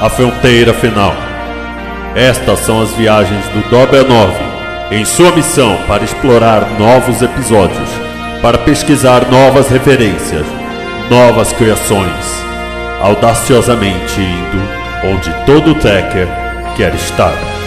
A fronteira final. Estas são as viagens do Dobra 9 em sua missão para explorar novos episódios, para pesquisar novas referências, novas criações, audaciosamente indo onde todo Tecker quer estar.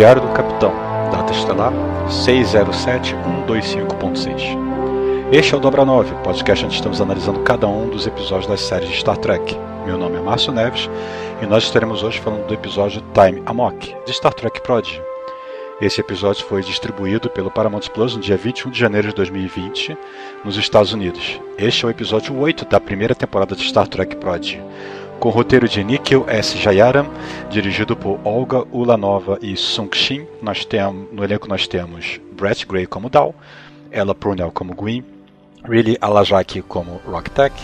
Diário do Capitão, data estelar 607125.6. Este é o Dobra 9, podcast onde estamos analisando cada um dos episódios das séries de Star Trek. Meu nome é Márcio Neves e nós estaremos hoje falando do episódio Time Amok, de Star Trek Prodigy. Esse episódio foi distribuído pelo Paramount Plus no dia 21 de janeiro de 2020, nos Estados Unidos. Este é o episódio 8 da primeira temporada de Star Trek Prodigy com roteiro de Nikhil S. Jayaram, dirigido por Olga Ulanova e Sung Shin. Nós temos, no elenco nós temos Brett Gray como Dal, Ella Purnell como Gwyn, Riley Alajaki como Rocktech,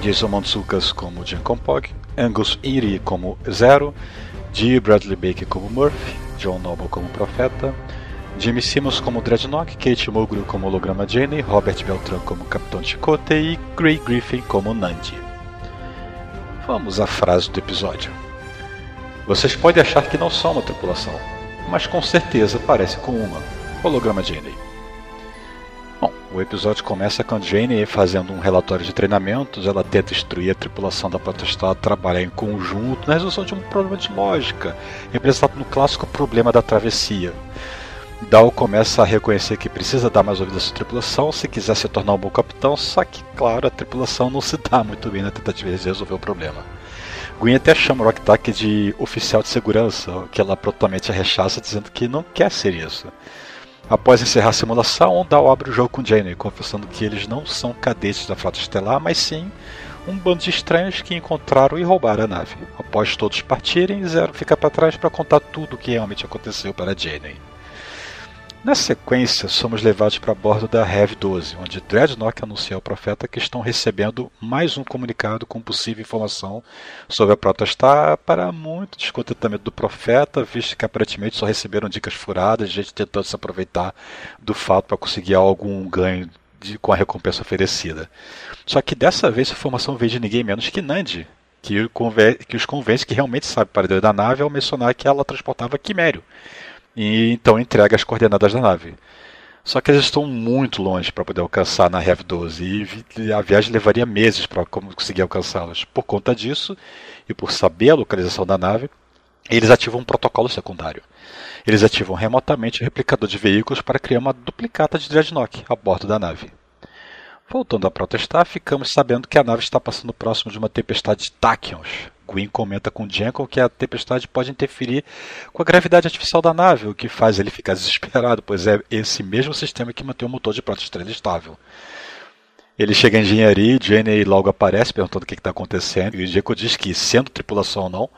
Jason Mantzoukas como Jan Kompog, Angus Erie como Zero, Dee Bradley Baker como Murphy, John Noble como Profeta, Jimmy Simmons como Dreadnought, Kate Mulgrew como Holograma Jenny, Robert Beltran como Capitão Chicote e Gray Griffin como Nandi. Vamos à frase do episódio. Vocês podem achar que não são uma tripulação, mas com certeza parece com uma. Holograma Janey. Bom, o episódio começa com Janey fazendo um relatório de treinamentos. Ela tenta instruir a tripulação da Protestada a trabalhar em conjunto na resolução de um problema de lógica, representado no clássico problema da travessia. Dal começa a reconhecer que precisa dar mais ouvido à sua tripulação se quiser se tornar um bom capitão, só que, claro, a tripulação não se dá muito bem na tentativa de resolver o problema. Gwen até chama o Rocktack de oficial de segurança, que ela prontamente rechaça, dizendo que não quer ser isso. Após encerrar a simulação, Dal abre o jogo com Janeway, confessando que eles não são cadetes da Frota Estelar, mas sim um bando de estranhos que encontraram e roubaram a nave. Após todos partirem, Zero fica para trás para contar tudo o que realmente aconteceu para Janeway. Na sequência, somos levados para bordo da Heavy 12, onde Dreadnought anuncia ao profeta que estão recebendo mais um comunicado com possível informação sobre a Protostar para muito descontentamento do profeta, visto que aparentemente só receberam dicas furadas, gente tentando se aproveitar do fato para conseguir algum ganho de, com a recompensa oferecida. Só que dessa vez a informação veio de ninguém menos que Nandi, que, que os convence que realmente sabe o paradeiro da nave ao mencionar que ela transportava quimério. E então entrega as coordenadas da nave. Só que eles estão muito longe para poder alcançar na Rev 12 e a viagem levaria meses para conseguir alcançá-las. Por conta disso e por saber a localização da nave, eles ativam um protocolo secundário. Eles ativam remotamente o replicador de veículos para criar uma duplicata de Dreadnought a bordo da nave. Voltando a protestar, ficamos sabendo que a nave está passando próximo de uma tempestade de Tachyons. Gwyn comenta com Jenkins que a tempestade pode interferir com a gravidade artificial da nave, o que faz ele ficar desesperado, pois é esse mesmo sistema que mantém o motor de protoestrela estável. Ele chega em engenharia e Jenny logo aparece perguntando o que está acontecendo. E Jekyll diz que, sendo tripulação ou não,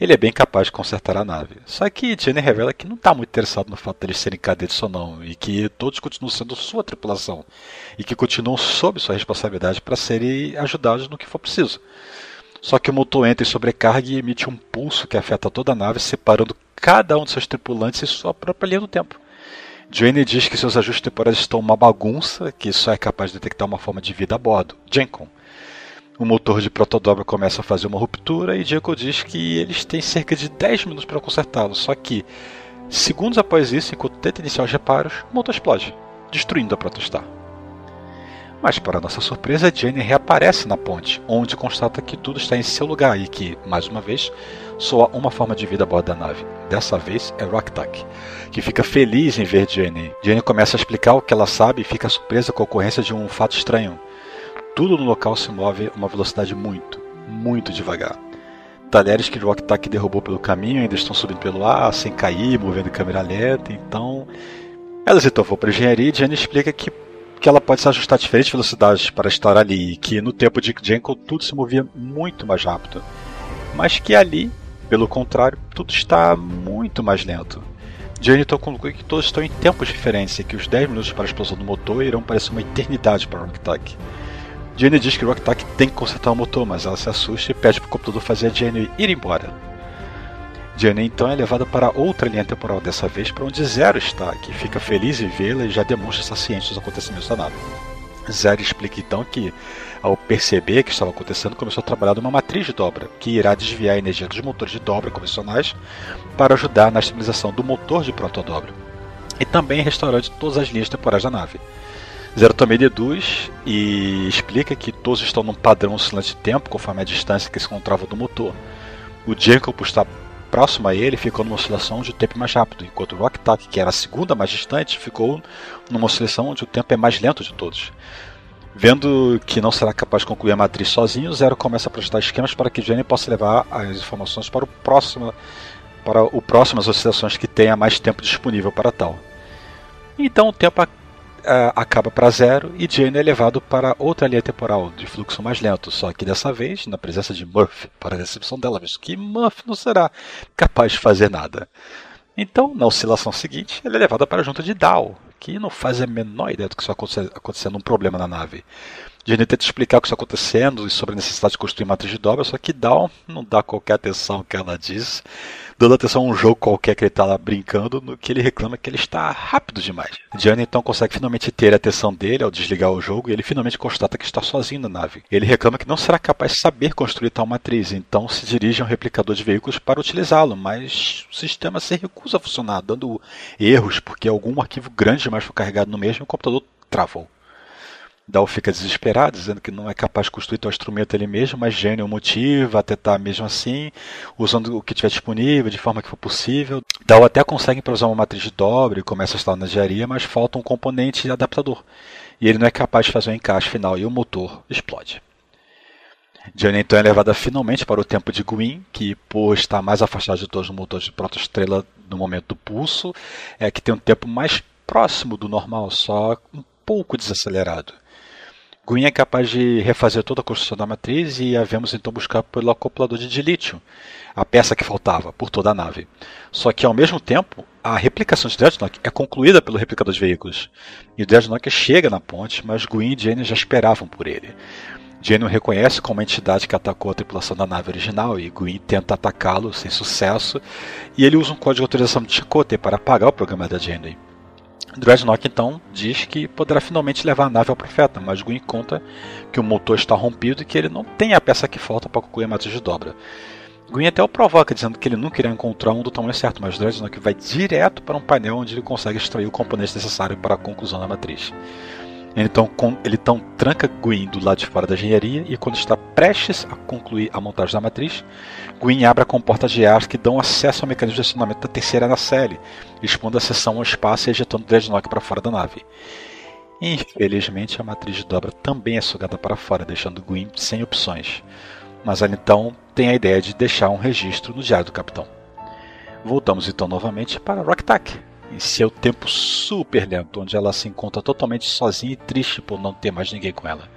ele é bem capaz de consertar a nave. Só que Jenny revela que não está muito interessado no fato de eles serem cadetes ou não, e que todos continuam sendo sua tripulação, e que continuam sob sua responsabilidade para serem ajudados no que for preciso. Só que o motor entra em sobrecarga e emite um pulso que afeta toda a nave, separando cada um de seus tripulantes em sua própria linha do tempo. Jane diz que seus ajustes temporais estão uma bagunça, que só é capaz de detectar uma forma de vida a bordo, Jenkon. O motor de protodobra começa a fazer uma ruptura e Jekyll diz que eles têm cerca de 10 minutos para consertá-lo, só que, segundos após isso, enquanto tenta iniciar os reparos, o motor explode, destruindo a Protostar. Mas, para nossa surpresa, Jane reaparece na ponte, onde constata que tudo está em seu lugar e que, mais uma vez, soa uma forma de vida a bordo da nave. Dessa vez é Rocktuck, que fica feliz em ver Jenny. Jenny começa a explicar o que ela sabe e fica surpresa com a ocorrência de um fato estranho. Tudo no local se move a uma velocidade muito, muito devagar. Talheres que Rocktuck derrubou pelo caminho ainda estão subindo pelo ar, sem cair, movendo câmera lenta, então... Ela se tocou para engenharia e Jenny explica que que ela pode se ajustar a diferentes velocidades para estar ali, que no tempo de Jenko tudo se movia muito mais rápido. Mas que ali pelo contrário, tudo está muito mais lento. Janitor conclui que todos estão em tempos diferentes e que os 10 minutos para a explosão do motor irão parecer uma eternidade para Rocktuck. Jenny diz que Rocktuck tem que consertar o motor, mas ela se assusta e pede para o computador fazer a Jenny ir embora. Jenny então é levada para outra linha temporal, dessa vez para onde Zero está, que fica feliz em vê-la e já demonstra estar ciente dos acontecimentos da nave. Zero explica então que ao perceber que estava acontecendo, começou a trabalhar numa matriz de dobra, que irá desviar a energia dos motores de dobra convencionais para ajudar na estabilização do motor de protodobra e também restaurar todas as linhas temporais da nave. Zero também deduz e explica que todos estão num padrão oscilante de tempo conforme a distância que se encontrava do motor. O por estar próximo a ele, ficou numa oscilação onde o tempo é mais rápido, enquanto o Rocktuck, que era a segunda mais distante, ficou numa oscilação onde o tempo é mais lento de todos. Vendo que não será capaz de concluir a matriz sozinho, Zero começa a projetar esquemas para que Jenny possa levar as informações para o próximo, para o próximo as oscilações que tenha mais tempo disponível para tal. Então o tempo a, acaba para zero e Jenny é levado para outra linha temporal de fluxo mais lento, só que dessa vez na presença de Murphy, para a recepção dela, visto que Murphy não será capaz de fazer nada. Então, na oscilação seguinte, ela é levada para a junta de Dow, que não faz a menor ideia do que está acontecendo, um problema na nave. Jenny tenta explicar o que está acontecendo e sobre a necessidade de construir matriz de dobra, só que Dow não dá qualquer atenção ao que ela diz dando atenção a um jogo qualquer que ele está lá brincando, no que ele reclama que ele está rápido demais. Gianni então consegue finalmente ter a atenção dele ao desligar o jogo e ele finalmente constata que está sozinho na nave. Ele reclama que não será capaz de saber construir tal matriz, então se dirige a um replicador de veículos para utilizá-lo, mas o sistema se recusa a funcionar, dando erros porque algum arquivo grande demais foi carregado no mesmo e o computador travou. Dal fica desesperado, dizendo que não é capaz de construir tal instrumento ele mesmo, mas Gênio motiva a tentar mesmo assim, usando o que tiver disponível, de forma que for possível. Dal até consegue usar uma matriz de dobra e começa a instalar na engenharia, mas falta um componente adaptador. E ele não é capaz de fazer o um encaixe final e o motor explode. Johnny então é levada finalmente para o tempo de Gwyn, que por estar mais afastado de todos os motores de protoestrela no momento do pulso, é que tem um tempo mais próximo do normal, só um pouco desacelerado. Gwyn é capaz de refazer toda a construção da matriz e havemos então buscar pelo acoplador de dilítio, a peça que faltava, por toda a nave. Só que ao mesmo tempo, a replicação de Dreadnought é concluída pelo replicador de veículos. E o Dreadnought chega na ponte, mas Gwyn e Jane já esperavam por ele. Jane o reconhece como uma entidade que atacou a tripulação da nave original e Gwyn tenta atacá-lo sem sucesso, e ele usa um código de autorização de Chakotay para apagar o programa da Jane. Dreadnought então diz que poderá finalmente levar a nave ao profeta, mas Gwyn conta que o motor está rompido e que ele não tem a peça que falta para concluir a matriz de dobra. Gwyn até o provoca, dizendo que ele nunca irá encontrar um do tamanho certo, mas Dreadnought vai direto para um painel onde ele consegue extrair o componente necessário para a conclusão da matriz. Então, ele então tranca Gwyn do lado de fora da engenharia e quando está prestes a concluir a montagem da matriz, Gwyn abre a comporta de ar que dão acesso ao mecanismo de acionamento da terceira nacelle, expondo a seção ao espaço e ejetando Dreadnought para fora da nave. Infelizmente, a matriz de dobra também é sugada para fora, deixando Gwyn sem opções. Mas ela então tem a ideia de deixar um registro no diário do capitão. Voltamos então novamente para Rocktack, em seu tempo super lento, onde ela se encontra totalmente sozinha e triste por não ter mais ninguém com ela.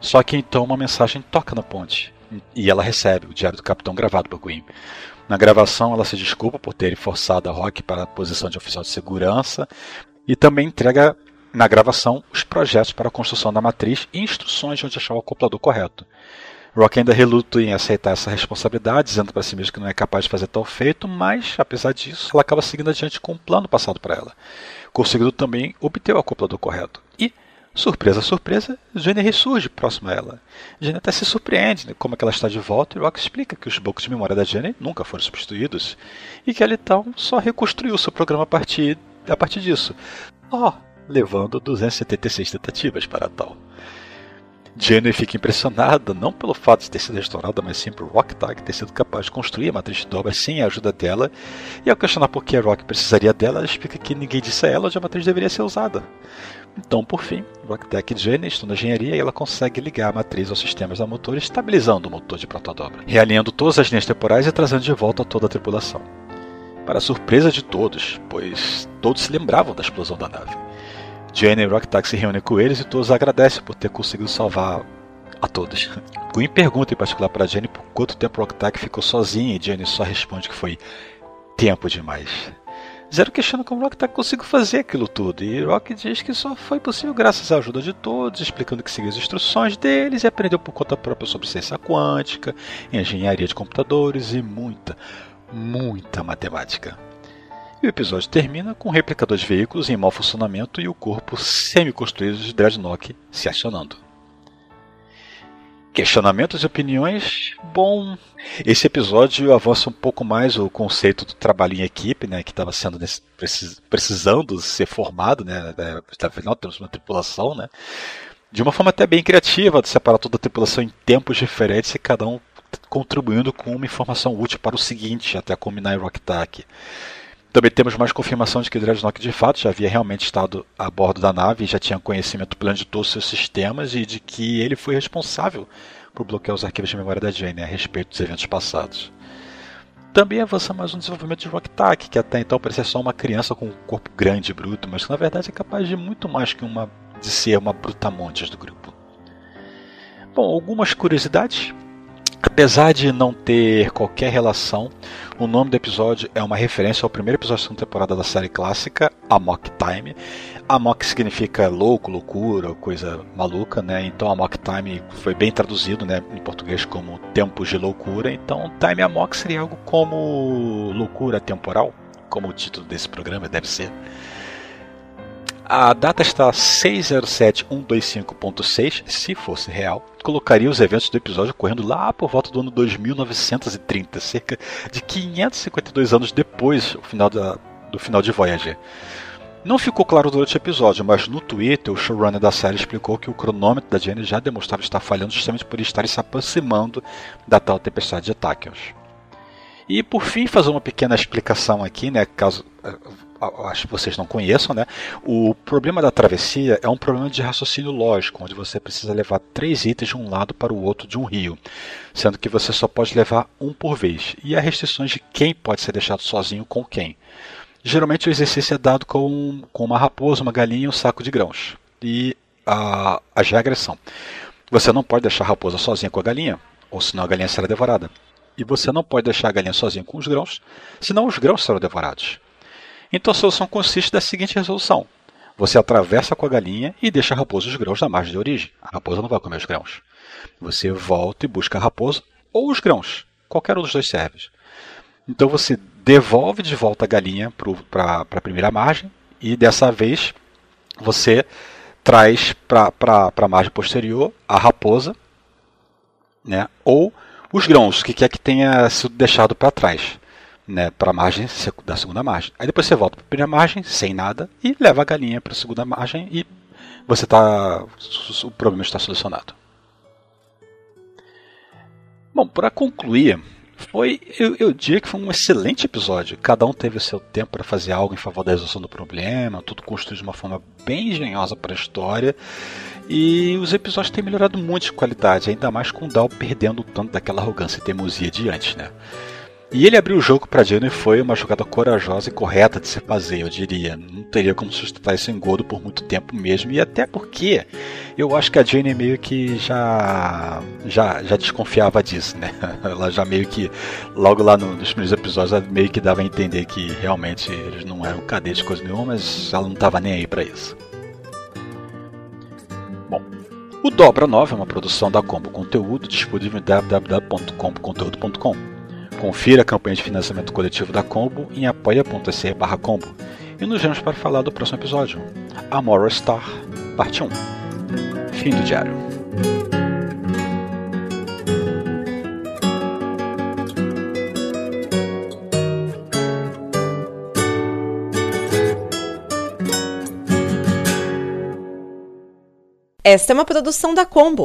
Só que então uma mensagem toca na ponte e ela recebe o diário do capitão gravado por Queen. Na gravação, ela se desculpa por ter forçado a Rock para a posição de oficial de segurança e também entrega na gravação os projetos para a construção da matriz e instruções de onde achar o acoplador correto. Rock ainda reluta em aceitar essa responsabilidade, dizendo para si mesmo que não é capaz de fazer tal feito, mas, apesar disso, ela acaba seguindo adiante com um plano passado para ela, conseguindo também obter o acoplador correto. E, surpresa, surpresa, Jenny ressurge próximo a ela. Jenny até se surpreende né, como é que ela está de volta e Rock explica que os blocos de memória da Jenny nunca foram substituídos e que ela então só reconstruiu seu programa a partir, a partir disso, ó, levando 276 tentativas para tal. Jenny fica impressionada, não pelo fato de ter sido restaurada, mas sim por Rocktag ter sido capaz de construir a matriz de dobra sem a ajuda dela. E ao questionar por que a Rock precisaria dela, ela explica que ninguém disse a ela onde a matriz deveria ser usada. Então, por fim, Rocktag e Jenny estão na engenharia e ela consegue ligar a matriz aos sistemas da motor, estabilizando o motor de protodobra, realinhando todas as linhas temporais e trazendo de volta toda a tripulação. Para a surpresa de todos, pois todos se lembravam da explosão da nave. Jenny e Rocktack se reúnem com eles e todos agradecem por ter conseguido salvar a todos. Gwyn pergunta em particular para Jenny por quanto tempo Rocktack ficou sozinha e Jenny só responde que foi tempo demais. Zero questiona como Rocktack conseguiu fazer aquilo tudo e Rock diz que só foi possível graças à ajuda de todos, explicando que seguiu as instruções deles e aprendeu por conta própria sobre ciência quântica, engenharia de computadores e muita, muita matemática. E o episódio termina com o replicador de veículos em mau funcionamento e o corpo semi-construído de Dreadnought se acionando. Questionamentos e opiniões? Bom, esse episódio avança um pouco mais o conceito do trabalho em equipe, né, que estava sendo precis, precisando ser formado, né, afinal temos uma tripulação, né, de uma forma até bem criativa, de separar toda a tripulação em tempos diferentes e cada um contribuindo com uma informação útil para o seguinte, até culminar em Rocktack. Também temos mais confirmação de que Dreadnought de fato já havia realmente estado a bordo da nave e já tinha conhecimento pleno de todos os seus sistemas e de que ele foi responsável por bloquear os arquivos de memória da Jane a respeito dos eventos passados. Também avança mais um desenvolvimento de Rocktack, que até então parecia só uma criança com um corpo grande e bruto, mas que na verdade é capaz de muito mais que uma de ser uma brutamontes do grupo. Bom, algumas curiosidades. Apesar de não ter qualquer relação, o nome do episódio é uma referência ao primeiro episódio da temporada da série clássica, Amok Time. Amok significa louco, loucura, coisa maluca, né? Então Amok Time foi bem traduzido, né, em português como tempos de loucura. Então Time Amok seria algo como loucura temporal, como o título desse programa deve ser. A data está 607125.6, se fosse real, colocaria os eventos do episódio correndo lá por volta do ano 2930, cerca de 552 anos depois do final, da, do final de Voyager. Não ficou claro durante o episódio, mas no Twitter o showrunner da série explicou que o cronômetro da Jenny já demonstrava estar falhando justamente por estar se aproximando da tal tempestade de Tachyon. E por fim, fazer uma pequena explicação aqui, né, caso acho que vocês não conheçam, né? O problema da travessia é um problema de raciocínio lógico, onde você precisa levar três itens de um lado para o outro de um rio, sendo que você só pode levar um por vez. E há restrições de quem pode ser deixado sozinho com quem. Geralmente o exercício é dado com, com uma raposa, uma galinha e um saco de grãos. E a, as regras são: você não pode deixar a raposa sozinha com a galinha, ou senão a galinha será devorada. E você não pode deixar a galinha sozinha com os grãos, senão os grãos serão devorados. Então a solução consiste da seguinte resolução. Você atravessa com a galinha e deixa a raposa os grãos na margem de origem. A raposa não vai comer os grãos. Você volta e busca a raposa ou os grãos. Qualquer um dos dois serve. Então você devolve de volta a galinha para a primeira margem E dessa vez você traz para a margem posterior a raposa né, ou os grãos que quer que tenha sido deixado para trás. Né, para a margem da segunda margem. Aí depois você volta para a primeira margem sem nada e leva a galinha para a segunda margem e você tá o problema está solucionado. Bom, para concluir, foi, eu, eu diria que foi um excelente episódio. Cada um teve o seu tempo para fazer algo em favor da resolução do problema, tudo construído de uma forma bem engenhosa para a história. E os episódios têm melhorado muito de qualidade, ainda mais com o Dal perdendo tanto daquela arrogância e teimosia de antes, né? E ele abriu o jogo para Jane e foi uma jogada corajosa e correta de se fazer, eu diria. Não teria como sustentar esse engodo por muito tempo mesmo, e até porque eu acho que a Jane meio que já já, já desconfiava disso, né? Ela já meio que, logo lá no, nos primeiros episódios, ela meio que dava a entender que realmente eles não eram cadetes coisa nenhuma, mas ela não estava nem aí para isso. Bom, o Dobra 9 é uma produção da Combo Conteúdo, disponível em www.comboconteúdo.com. Confira a campanha de financiamento coletivo da Combo em apoia.se barra Combo. E nos vemos para falar do próximo episódio, A Moral Star, parte 1. Fim do diário. Esta é uma produção da Combo.